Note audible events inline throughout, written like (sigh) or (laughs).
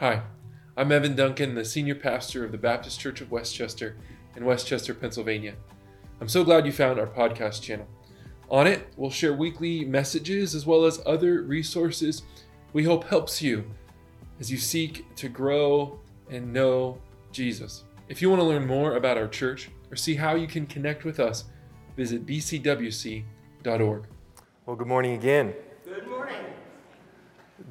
Hi, I'm Evan Duncan, the senior pastor of the Baptist Church of West Chester in West Chester, Pennsylvania. I'm so glad you found our podcast channel. On it, we'll share weekly messages as well as other resources we hope helps you as you seek to grow and know Jesus. If you want to learn more about our church or see how you can connect with us, visit bcwc.org. Well, good morning again.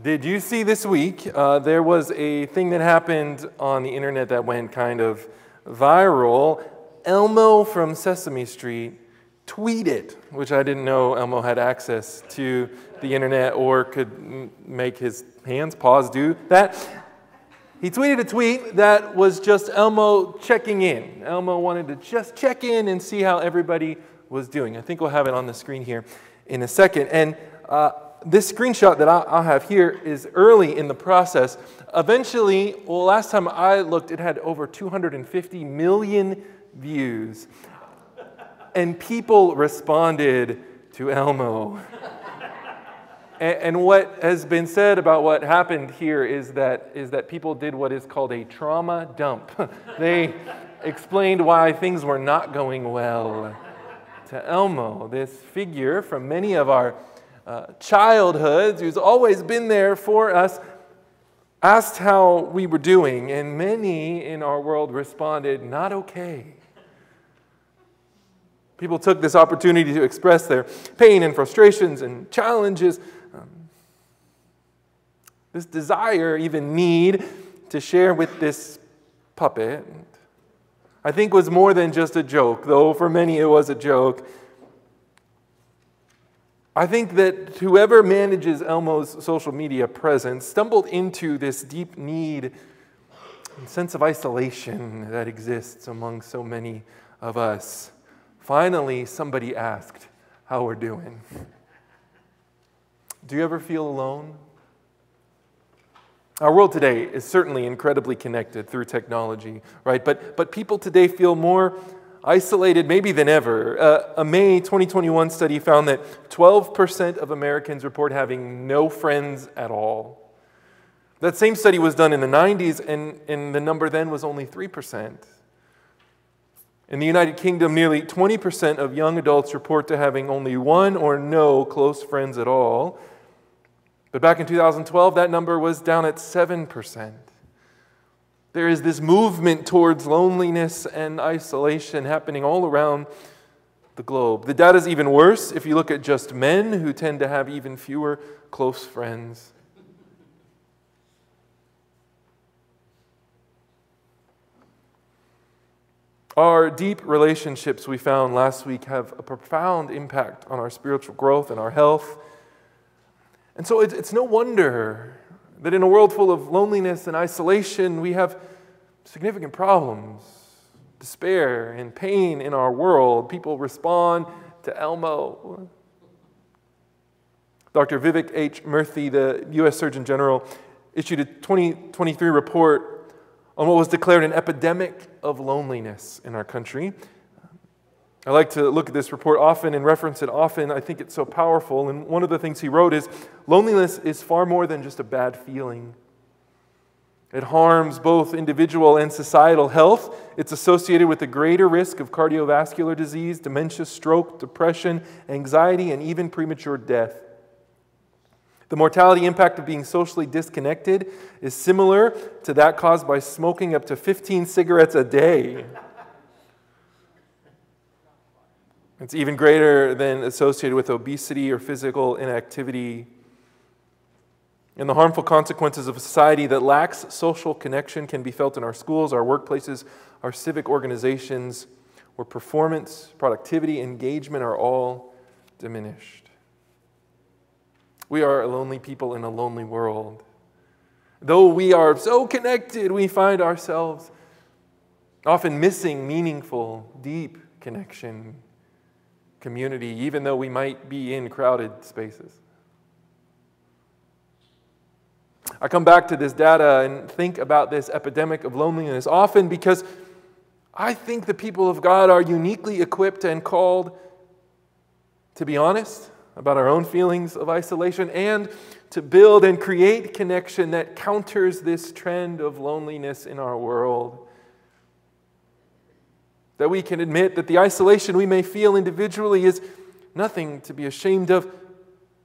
Did you see this week? Uh, there was a thing that happened on the internet that went kind of viral. Elmo from Sesame Street tweeted, which I didn't know Elmo had access to the internet or could make his hands, paws do that. He tweeted a tweet that was just Elmo checking in. Elmo wanted to just check in and see how everybody was doing. I think we'll have it on the screen here in a second. And uh, this screenshot that I'll have here is early in the process. Eventually, well, last time I looked, it had over 250 million views. And people responded to Elmo. And what has been said about what happened here is that, is that people did what is called a trauma dump. (laughs) they explained why things were not going well to Elmo, this figure from many of our uh, childhoods, who's always been there for us, asked how we were doing, and many in our world responded, Not okay. People took this opportunity to express their pain and frustrations and challenges, um, this desire, even need to share with this puppet. I think was more than just a joke, though for many it was a joke. I think that whoever manages Elmo's social media presence stumbled into this deep need and sense of isolation that exists among so many of us. Finally, somebody asked how we're doing. Do you ever feel alone? Our world today is certainly incredibly connected through technology, right? But, but people today feel more isolated maybe than ever. Uh, a May 2021 study found that 12% of Americans report having no friends at all. That same study was done in the 90s, and, and the number then was only 3%. In the United Kingdom, nearly 20% of young adults report to having only one or no close friends at all. But back in 2012, that number was down at 7%. There is this movement towards loneliness and isolation happening all around the globe. The data is even worse if you look at just men who tend to have even fewer close friends. Our deep relationships, we found last week, have a profound impact on our spiritual growth and our health. And so it's no wonder that in a world full of loneliness and isolation, we have significant problems, despair, and pain in our world. People respond to Elmo. Dr. Vivek H. Murthy, the U.S. Surgeon General, issued a 2023 report on what was declared an epidemic of loneliness in our country. I like to look at this report often and reference it often. I think it's so powerful. And one of the things he wrote is loneliness is far more than just a bad feeling. It harms both individual and societal health. It's associated with a greater risk of cardiovascular disease, dementia, stroke, depression, anxiety, and even premature death. The mortality impact of being socially disconnected is similar to that caused by smoking up to 15 cigarettes a day. It's even greater than associated with obesity or physical inactivity. And the harmful consequences of a society that lacks social connection can be felt in our schools, our workplaces, our civic organizations, where performance, productivity, engagement are all diminished. We are a lonely people in a lonely world. Though we are so connected, we find ourselves often missing meaningful, deep connection community, even though we might be in crowded spaces. I come back to this data and think about this epidemic of loneliness often because I think the people of God are uniquely equipped and called to be honest about our own feelings of isolation and to build and create connection that counters this trend of loneliness in our world. That we can admit that the isolation we may feel individually is nothing to be ashamed of.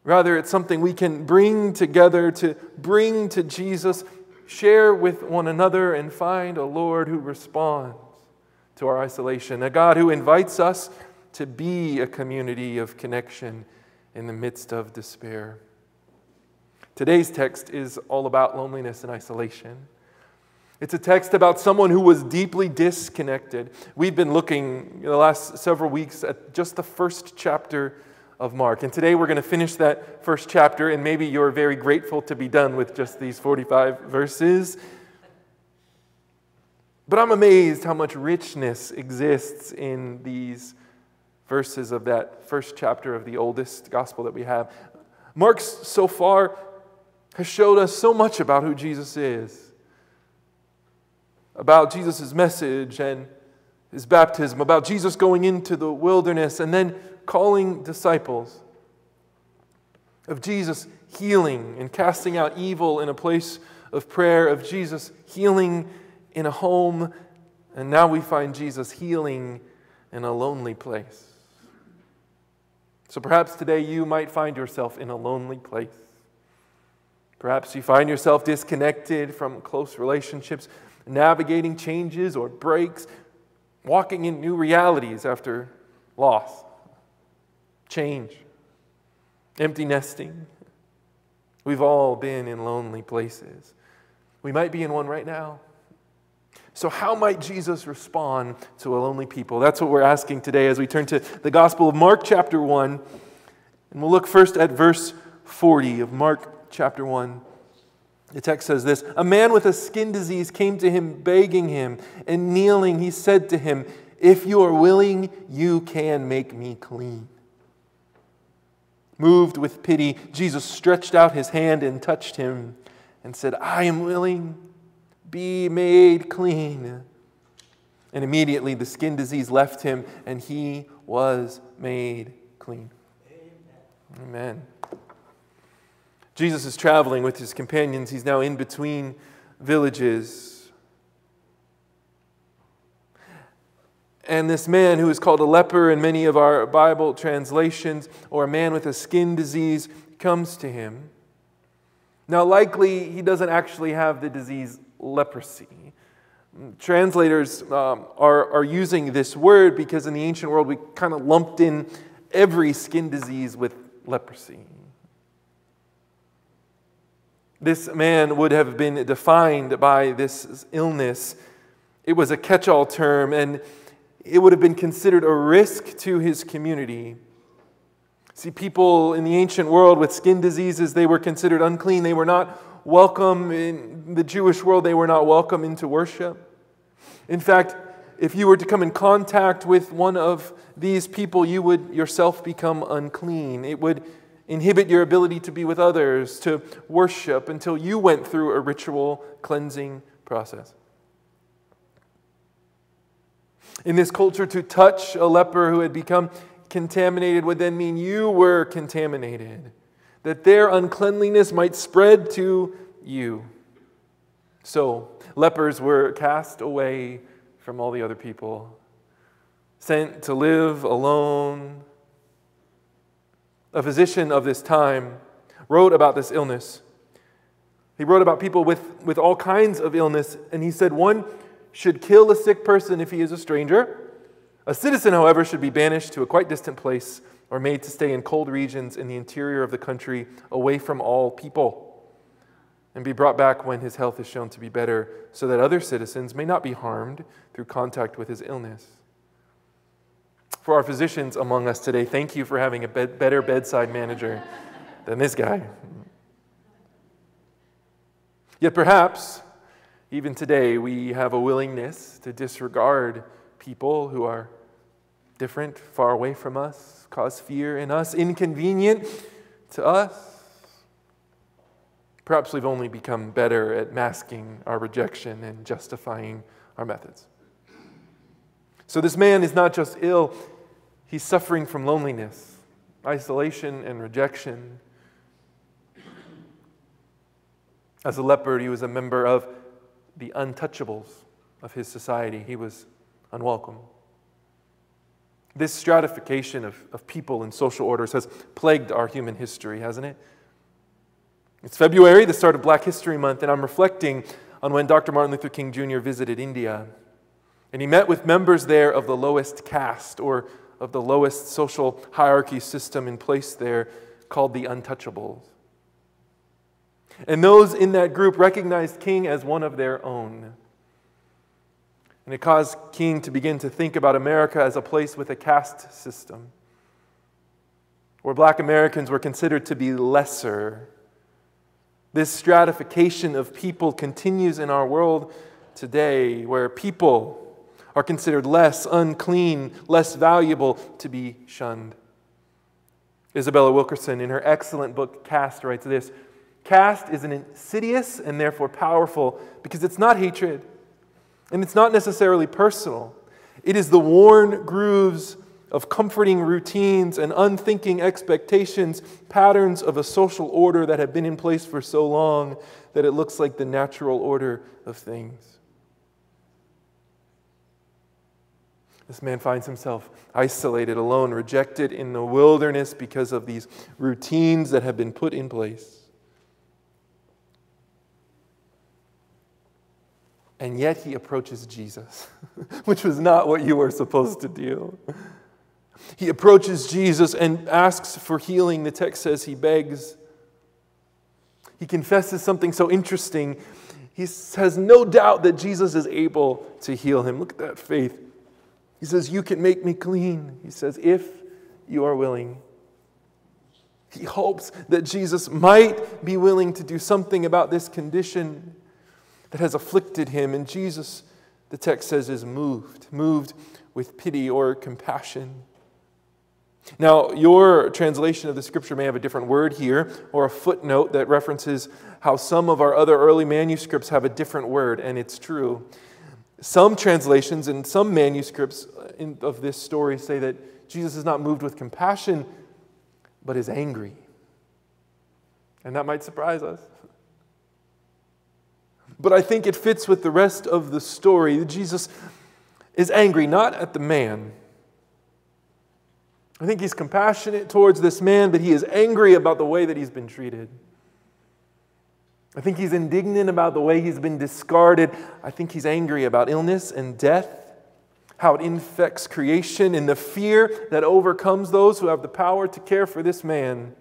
Rather, it's something we can bring together to bring to Jesus, share with one another, and find a Lord who responds to our isolation, a God who invites us to be a community of connection in the midst of despair. Today's text is all about loneliness and isolation. It's a text about someone who was deeply disconnected. We've been looking the last several weeks at just the first chapter of Mark. And today we're going to finish that first chapter, and maybe you're very grateful to be done with just these 45 verses. But I'm amazed how much richness exists in these verses of that first chapter of the oldest gospel that we have. Mark so far has showed us so much about who Jesus is, about Jesus' message and his baptism, about Jesus going into the wilderness and then calling disciples, of Jesus healing and casting out evil in a place of prayer, of Jesus healing in a home, and now we find Jesus healing in a lonely place. So perhaps today you might find yourself in a lonely place. Perhaps you find yourself disconnected from close relationships, navigating changes or breaks, walking in new realities after loss, change, empty nesting. We've all been in lonely places. We might be in one right now. So, how might Jesus respond to a lonely people? That's what we're asking today as we turn to the Gospel of Mark, chapter 1. And we'll look first at verse 40 of Mark, chapter 1. The text says this A man with a skin disease came to him, begging him, and kneeling, he said to him, If you are willing, you can make me clean. Moved with pity, Jesus stretched out his hand and touched him and said, I am willing be made clean. And immediately the skin disease left him, and he was made clean. Amen. Amen. Jesus is traveling with his companions. He's now in between villages. And this man, who is called a leper in many of our Bible translations, or a man with a skin disease, comes to him. Now, likely, he doesn't actually have the disease leprosy. Translators um, are, are using this word because in the ancient world we kind of lumped in every skin disease with leprosy. This man would have been defined by this illness. It was a catch all term, and it would have been considered a risk to his community. See, people in the ancient world with skin diseases, they were considered unclean. They were not welcome in the Jewish world, they were not welcome into worship. In fact, if you were to come in contact with one of these people, you would yourself become unclean. It would inhibit your ability to be with others, to worship, until you went through a ritual cleansing process. In this culture, to touch a leper who had become contaminated would then mean you were contaminated that their uncleanliness might spread to you. So, lepers were cast away from all the other people, sent to live alone. A physician of this time wrote about this illness. He wrote about people with, with all kinds of illness, and he said one should kill a sick person if he is a stranger. A citizen, however, should be banished to a quite distant place or made to stay in cold regions in the interior of the country away from all people and be brought back when his health is shown to be better so that other citizens may not be harmed through contact with his illness. For our physicians among us today, thank you for having a bed, better bedside manager than this guy. Yet perhaps, even today, we have a willingness to disregard people who are different, far away from us, cause fear in us, inconvenient to us. Perhaps we've only become better at masking our rejection and justifying our methods. So, this man is not just ill, he's suffering from loneliness. isolation and rejection. As a leper, he was a member of the untouchables of his society. He was unwelcome. This stratification of, of people and social orders has plagued our human history, hasn't it? It's February, the start of Black History Month, and I'm reflecting on when Dr. Martin Luther King Jr. visited India. And he met with members there of the lowest caste or of the lowest social hierarchy system in place there called the untouchables. And those in that group recognized King as one of their own. And it caused King to begin to think about America as a place with a caste system, where black Americans were considered to be lesser. This stratification of people continues in our world today, where people are considered less unclean, less valuable to be shunned. Isabella Wilkerson, in her excellent book Caste, writes this Caste is an insidious and therefore powerful because it's not hatred and it's not necessarily personal. It is the worn grooves of comforting routines and unthinking expectations, patterns of a social order that have been in place for so long that it looks like the natural order of things. This man finds himself isolated, alone, rejected in the wilderness because of these routines that have been put in place. And yet he approaches Jesus, (laughs) which was not what you were supposed to do. He approaches Jesus and asks for healing. The text says he begs. He confesses something so interesting. He has no doubt that Jesus is able to heal him. Look at that faith. He says, You can make me clean. He says, If you are willing. He hopes that Jesus might be willing to do something about this condition that has afflicted him. And Jesus, the text says, is moved, moved with pity or compassion. Now, your translation of the scripture may have a different word here or a footnote that references how some of our other early manuscripts have a different word, and it's true. Some translations and some manuscripts of this story say that Jesus is not moved with compassion, but is angry. And that might surprise us. But I think it fits with the rest of the story. Jesus is angry not at the man. I think he's compassionate towards this man, but he is angry about the way that he's been treated. I think he's indignant about the way he's been discarded. I think he's angry about illness and death, how it infects creation, and the fear that overcomes those who have the power to care for this man.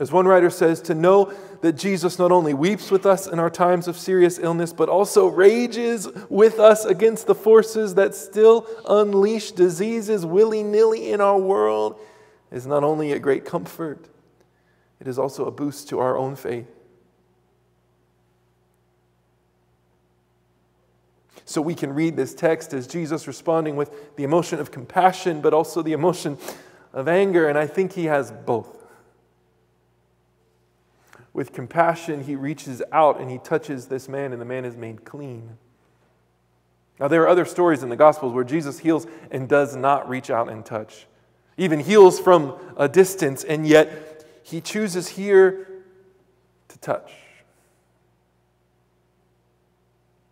As one writer says, to know that Jesus not only weeps with us in our times of serious illness, but also rages with us against the forces that still unleash diseases willy nilly in our world is not only a great comfort, it is also a boost to our own faith. So we can read this text as Jesus responding with the emotion of compassion, but also the emotion of anger, and I think he has both. With compassion, he reaches out and he touches this man, and the man is made clean. Now, there are other stories in the Gospels where Jesus heals and does not reach out and touch, even heals from a distance, and yet he chooses here to touch.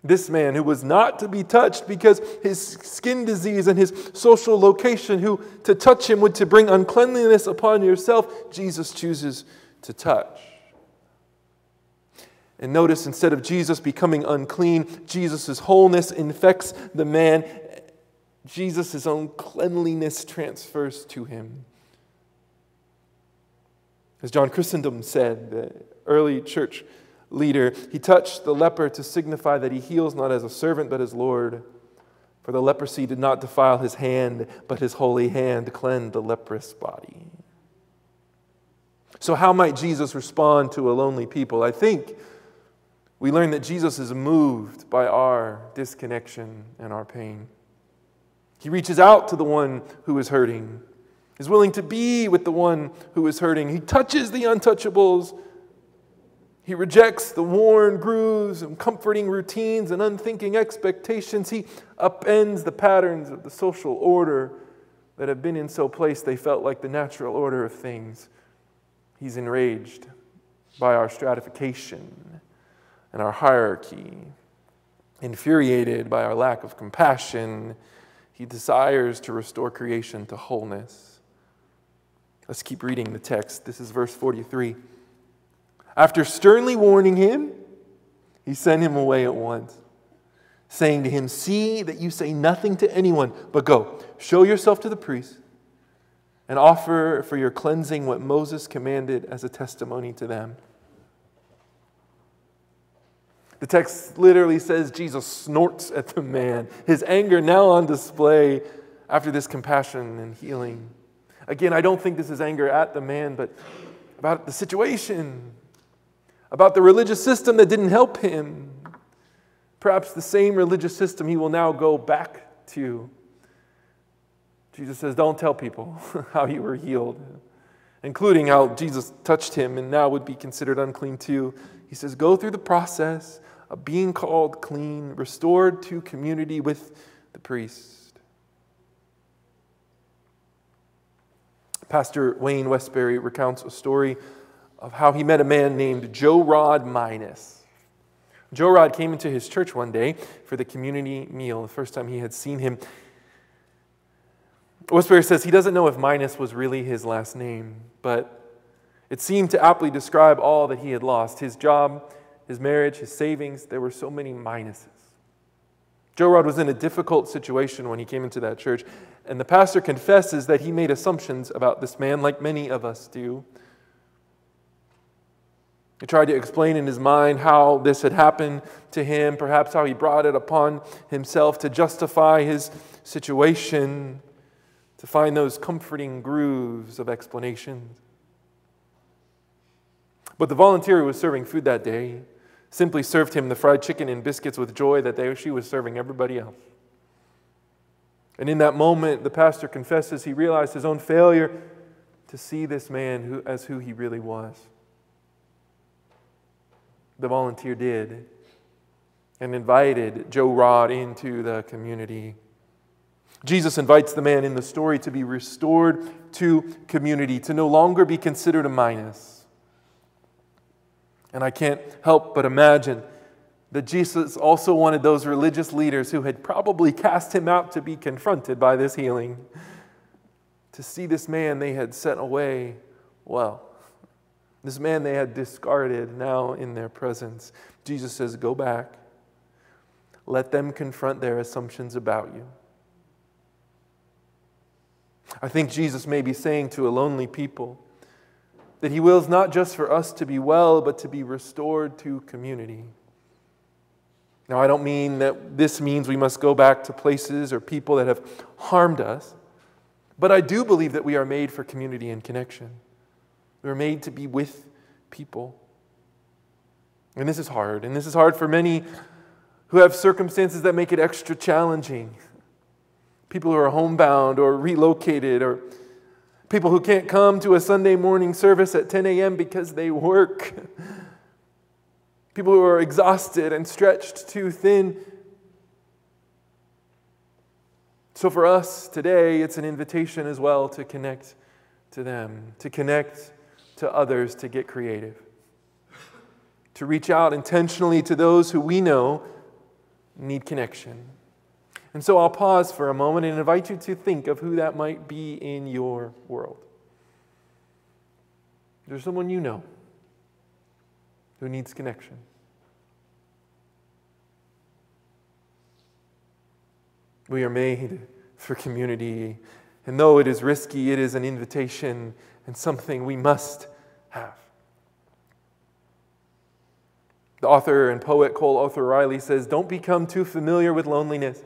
This man who was not to be touched because his skin disease and his social location, who to touch him would to bring uncleanliness upon yourself, Jesus chooses to touch. And notice instead of Jesus becoming unclean, Jesus' wholeness infects the man. Jesus' own cleanliness transfers to him. As John Chrysostom said, the early church leader, he touched the leper to signify that he heals not as a servant but as Lord. For the leprosy did not defile his hand, but his holy hand cleansed the leprous body. So, how might Jesus respond to a lonely people? I think we learn that Jesus is moved by our disconnection and our pain. He reaches out to the one who is hurting, is willing to be with the one who is hurting. He touches the untouchables. He rejects the worn grooves and comforting routines and unthinking expectations. He upends the patterns of the social order that have been in so placed they felt like the natural order of things. He's enraged by our stratification and our hierarchy, infuriated by our lack of compassion. He desires to restore creation to wholeness. Let's keep reading the text. This is verse 43. After sternly warning him, he sent him away at once, saying to him, See that you say nothing to anyone, but go, show yourself to the priest, and offer for your cleansing what Moses commanded as a testimony to them. The text literally says Jesus snorts at the man, his anger now on display after this compassion and healing. Again, I don't think this is anger at the man, but about the situation about the religious system that didn't help him. Perhaps the same religious system he will now go back to. Jesus says, Don't tell people (laughs) how you were healed, including how Jesus touched him and now would be considered unclean too. He says, Go through the process of being called clean, restored to community with the priest. Pastor Wayne Westbury recounts a story of how he met a man named Joe Rod Minus. Joe Rod came into his church one day for the community meal, the first time he had seen him. Westbury says he doesn't know if Minus was really his last name, but it seemed to aptly describe all that he had lost his job, his marriage, his savings. There were so many minuses. Joe Rod was in a difficult situation when he came into that church, and the pastor confesses that he made assumptions about this man, like many of us do. He tried to explain in his mind how this had happened to him, perhaps how he brought it upon himself to justify his situation, to find those comforting grooves of explanations. But the volunteer who was serving food that day simply served him the fried chicken and biscuits with joy that they, she was serving everybody else. And in that moment, the pastor confesses he realized his own failure to see this man who, as who he really was the volunteer did and invited Joe Rod into the community. Jesus invites the man in the story to be restored to community, to no longer be considered a minus. And I can't help but imagine that Jesus also wanted those religious leaders who had probably cast him out to be confronted by this healing, to see this man they had sent away well. This man they had discarded now in their presence. Jesus says, Go back. Let them confront their assumptions about you. I think Jesus may be saying to a lonely people that he wills not just for us to be well, but to be restored to community. Now, I don't mean that this means we must go back to places or people that have harmed us, but I do believe that we are made for community and connection. We are made to be with people. And this is hard. And this is hard for many who have circumstances that make it extra challenging. People who are homebound or relocated, or people who can't come to a Sunday morning service at 10 a.m. because they work. People who are exhausted and stretched too thin. So, for us today, it's an invitation as well to connect to them, to connect to others to get creative, to reach out intentionally to those who we know need connection. And so I'll pause for a moment and invite you to think of who that might be in your world. There's someone you know who needs connection. We are made for community. And though it is risky, it is an invitation and something we must have. The author and poet Cole Arthur Riley says Don't become too familiar with loneliness.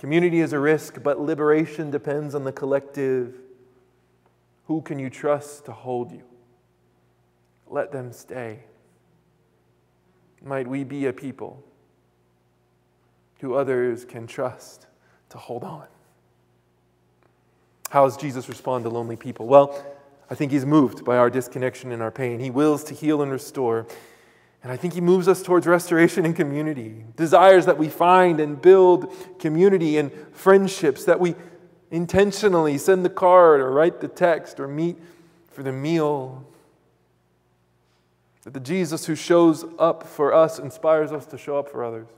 Community is a risk, but liberation depends on the collective. Who can you trust to hold you? Let them stay. Might we be a people who others can trust to hold on? How does Jesus respond to lonely people? Well, I think he's moved by our disconnection and our pain. He wills to heal and restore. And I think he moves us towards restoration and community, desires that we find and build community and friendships, that we intentionally send the card or write the text or meet for the meal. That the Jesus who shows up for us inspires us to show up for others.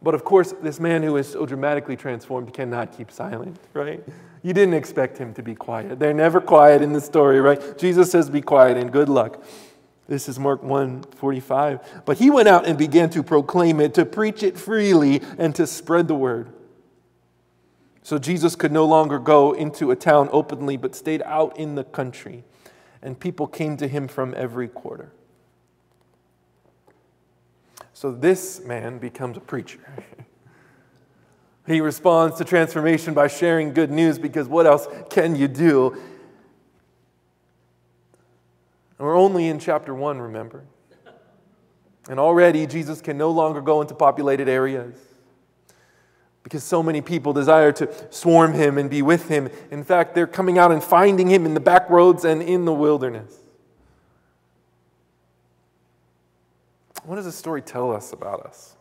But of course, this man who is so dramatically transformed cannot keep silent, right? You didn't expect him to be quiet. They're never quiet in the story, right? Jesus says, Be quiet and good luck. This is Mark 1 45. But he went out and began to proclaim it, to preach it freely, and to spread the word. So Jesus could no longer go into a town openly, but stayed out in the country, and people came to him from every quarter. So this man becomes a preacher. he responds to transformation by sharing good news because what else can you do? And we're only in chapter 1, remember? And already Jesus can no longer go into populated areas because so many people desire to swarm him and be with him. In fact, they're coming out and finding him in the back roads and in the wilderness. What does this story tell us about us?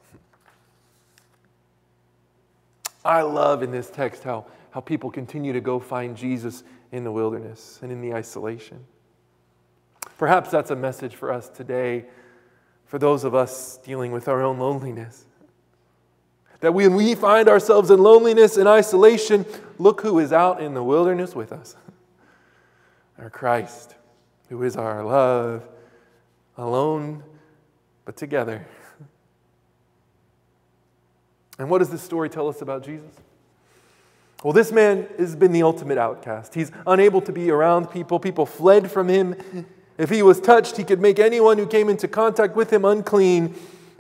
I love in this text how, how people continue to go find Jesus in the wilderness and in the isolation. Perhaps that's a message for us today, for those of us dealing with our own loneliness. That when we find ourselves in loneliness and isolation, look who is out in the wilderness with us (laughs) our Christ, who is our love, alone but together. (laughs) And what does this story tell us about Jesus? Well, this man has been the ultimate outcast. He's unable to be around people. People fled from him. If he was touched, he could make anyone who came into contact with him unclean.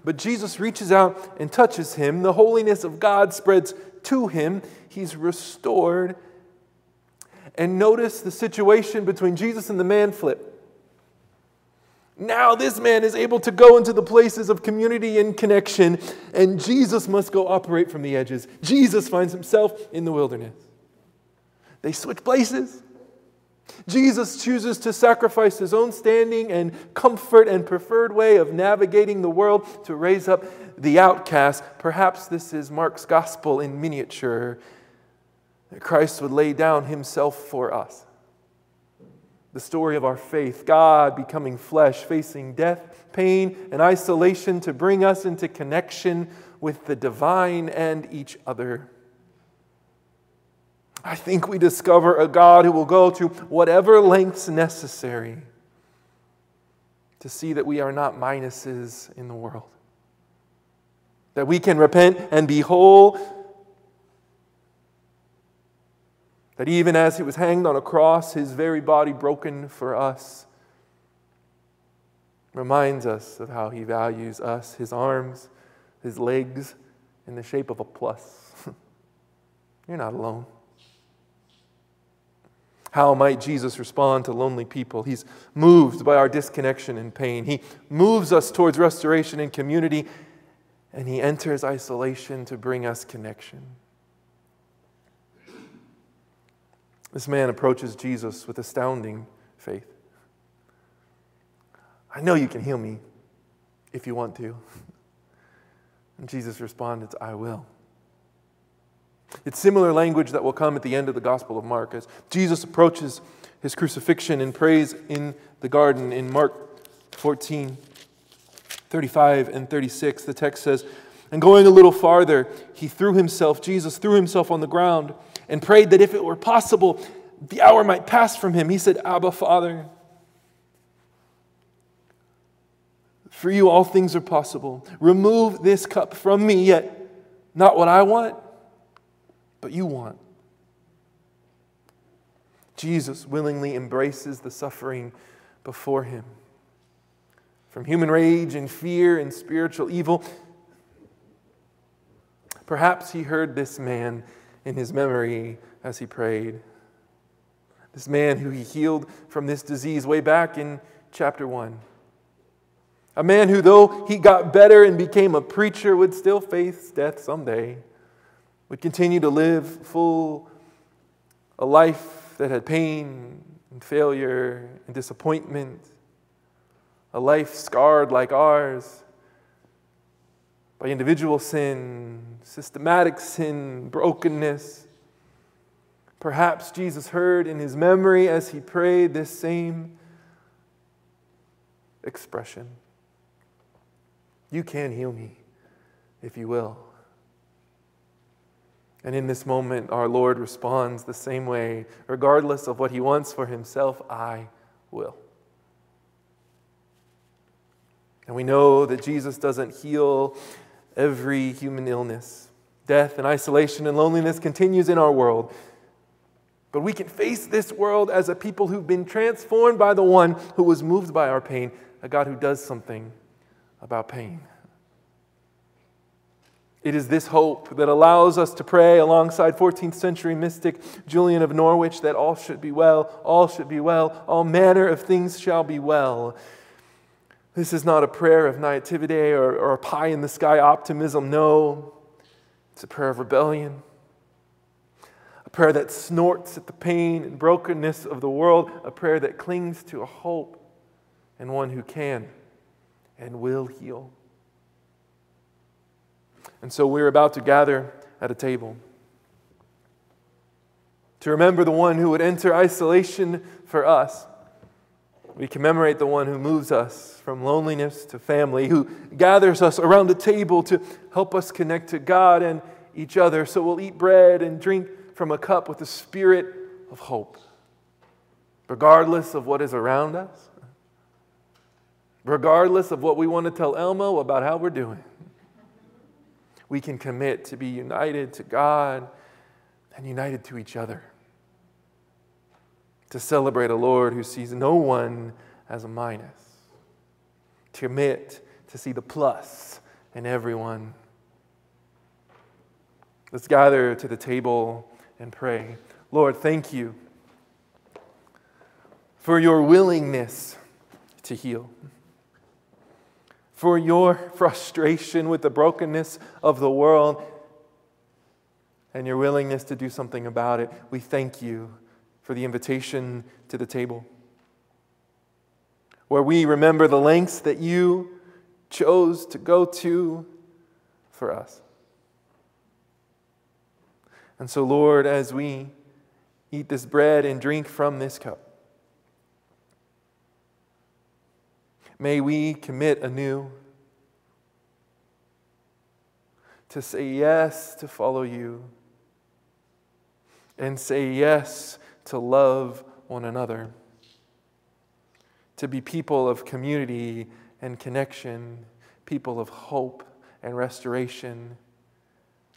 But Jesus reaches out and touches him. The holiness of God spreads to him. He's restored. And notice the situation between Jesus and the man flip. Now, this man is able to go into the places of community and connection, and Jesus must go operate from the edges. Jesus finds himself in the wilderness. They switch places. Jesus chooses to sacrifice his own standing and comfort and preferred way of navigating the world to raise up the outcast. Perhaps this is Mark's gospel in miniature that Christ would lay down himself for us the story of our faith, God becoming flesh, facing death, pain, and isolation to bring us into connection with the divine and each other. I think we discover a God who will go to whatever lengths necessary to see that we are not minuses in the world. That we can repent and be whole That even as he was hanged on a cross, his very body broken for us, reminds us of how he values us, his arms, his legs, in the shape of a plus. (laughs) You're not alone. How might Jesus respond to lonely people? He's moved by our disconnection and pain. He moves us towards restoration and community, and he enters isolation to bring us connection. This man approaches Jesus with astounding faith. I know you can heal me if you want to. And Jesus responded, I will. It's similar language that will come at the end of the Gospel of Mark as Jesus approaches his crucifixion and prays in the garden in Mark 14, 35 and 36. The text says, And going a little farther, he threw himself, Jesus threw himself on the ground and prayed that if it were possible, the hour might pass from him. He said, Abba, Father, for you all things are possible. Remove this cup from me, yet not what I want, but you want. Jesus willingly embraces the suffering before him. From human rage and fear and spiritual evil, perhaps he heard this man in his memory as he prayed. This man who he healed from this disease way back in chapter 1. A man who, though he got better and became a preacher, would still face death someday, would continue to live full a life that had pain and failure and disappointment, a life scarred like ours, by individual sin, systematic sin, brokenness. Perhaps Jesus heard in his memory as he prayed this same expression You can heal me if you will. And in this moment, our Lord responds the same way, regardless of what he wants for himself, I will. And we know that Jesus doesn't heal every human illness. Death and isolation and loneliness continues in our world. But we can face this world as a people who've been transformed by the one who was moved by our pain, a God who does something about pain. It is this hope that allows us to pray alongside 14th century mystic Julian of Norwich that all should be well, all should be well, all manner of things shall be well. This is not a prayer of naivete or, or a pie in the sky optimism. No, it's a prayer of rebellion. A prayer that snorts at the pain and brokenness of the world. A prayer that clings to a hope and one who can and will heal. And so we're about to gather at a table to remember the one who would enter isolation for us. We commemorate the one who moves us from loneliness to family, who gathers us around the table to help us connect to God and each other. So we'll eat bread and drink from a cup with the spirit of hope, regardless of what is around us, regardless of what we want to tell Elmo about how we're doing we can commit to be united to God and united to each other. To celebrate a Lord who sees no one as a minus. To commit to see the plus in everyone. Let's gather to the table and pray. Lord, thank you for your willingness to heal for your frustration with the brokenness of the world and your willingness to do something about it. We thank you for the invitation to the table, where we remember the lengths that you chose to go to for us. And so, Lord, as we eat this bread and drink from this cup, May we commit anew to say yes to follow you and say yes to love one another, to be people of community and connection, people of hope and restoration,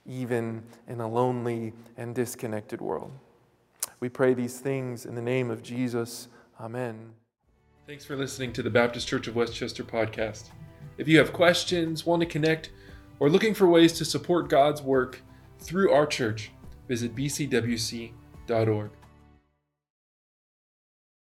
even in a lonely and disconnected world. We pray these things in the name of Jesus. Amen. Thanks for listening to the Baptist Church of West Chester podcast. If you have questions, want to connect, or looking for ways to support God's work through our church, visit bcwc.org.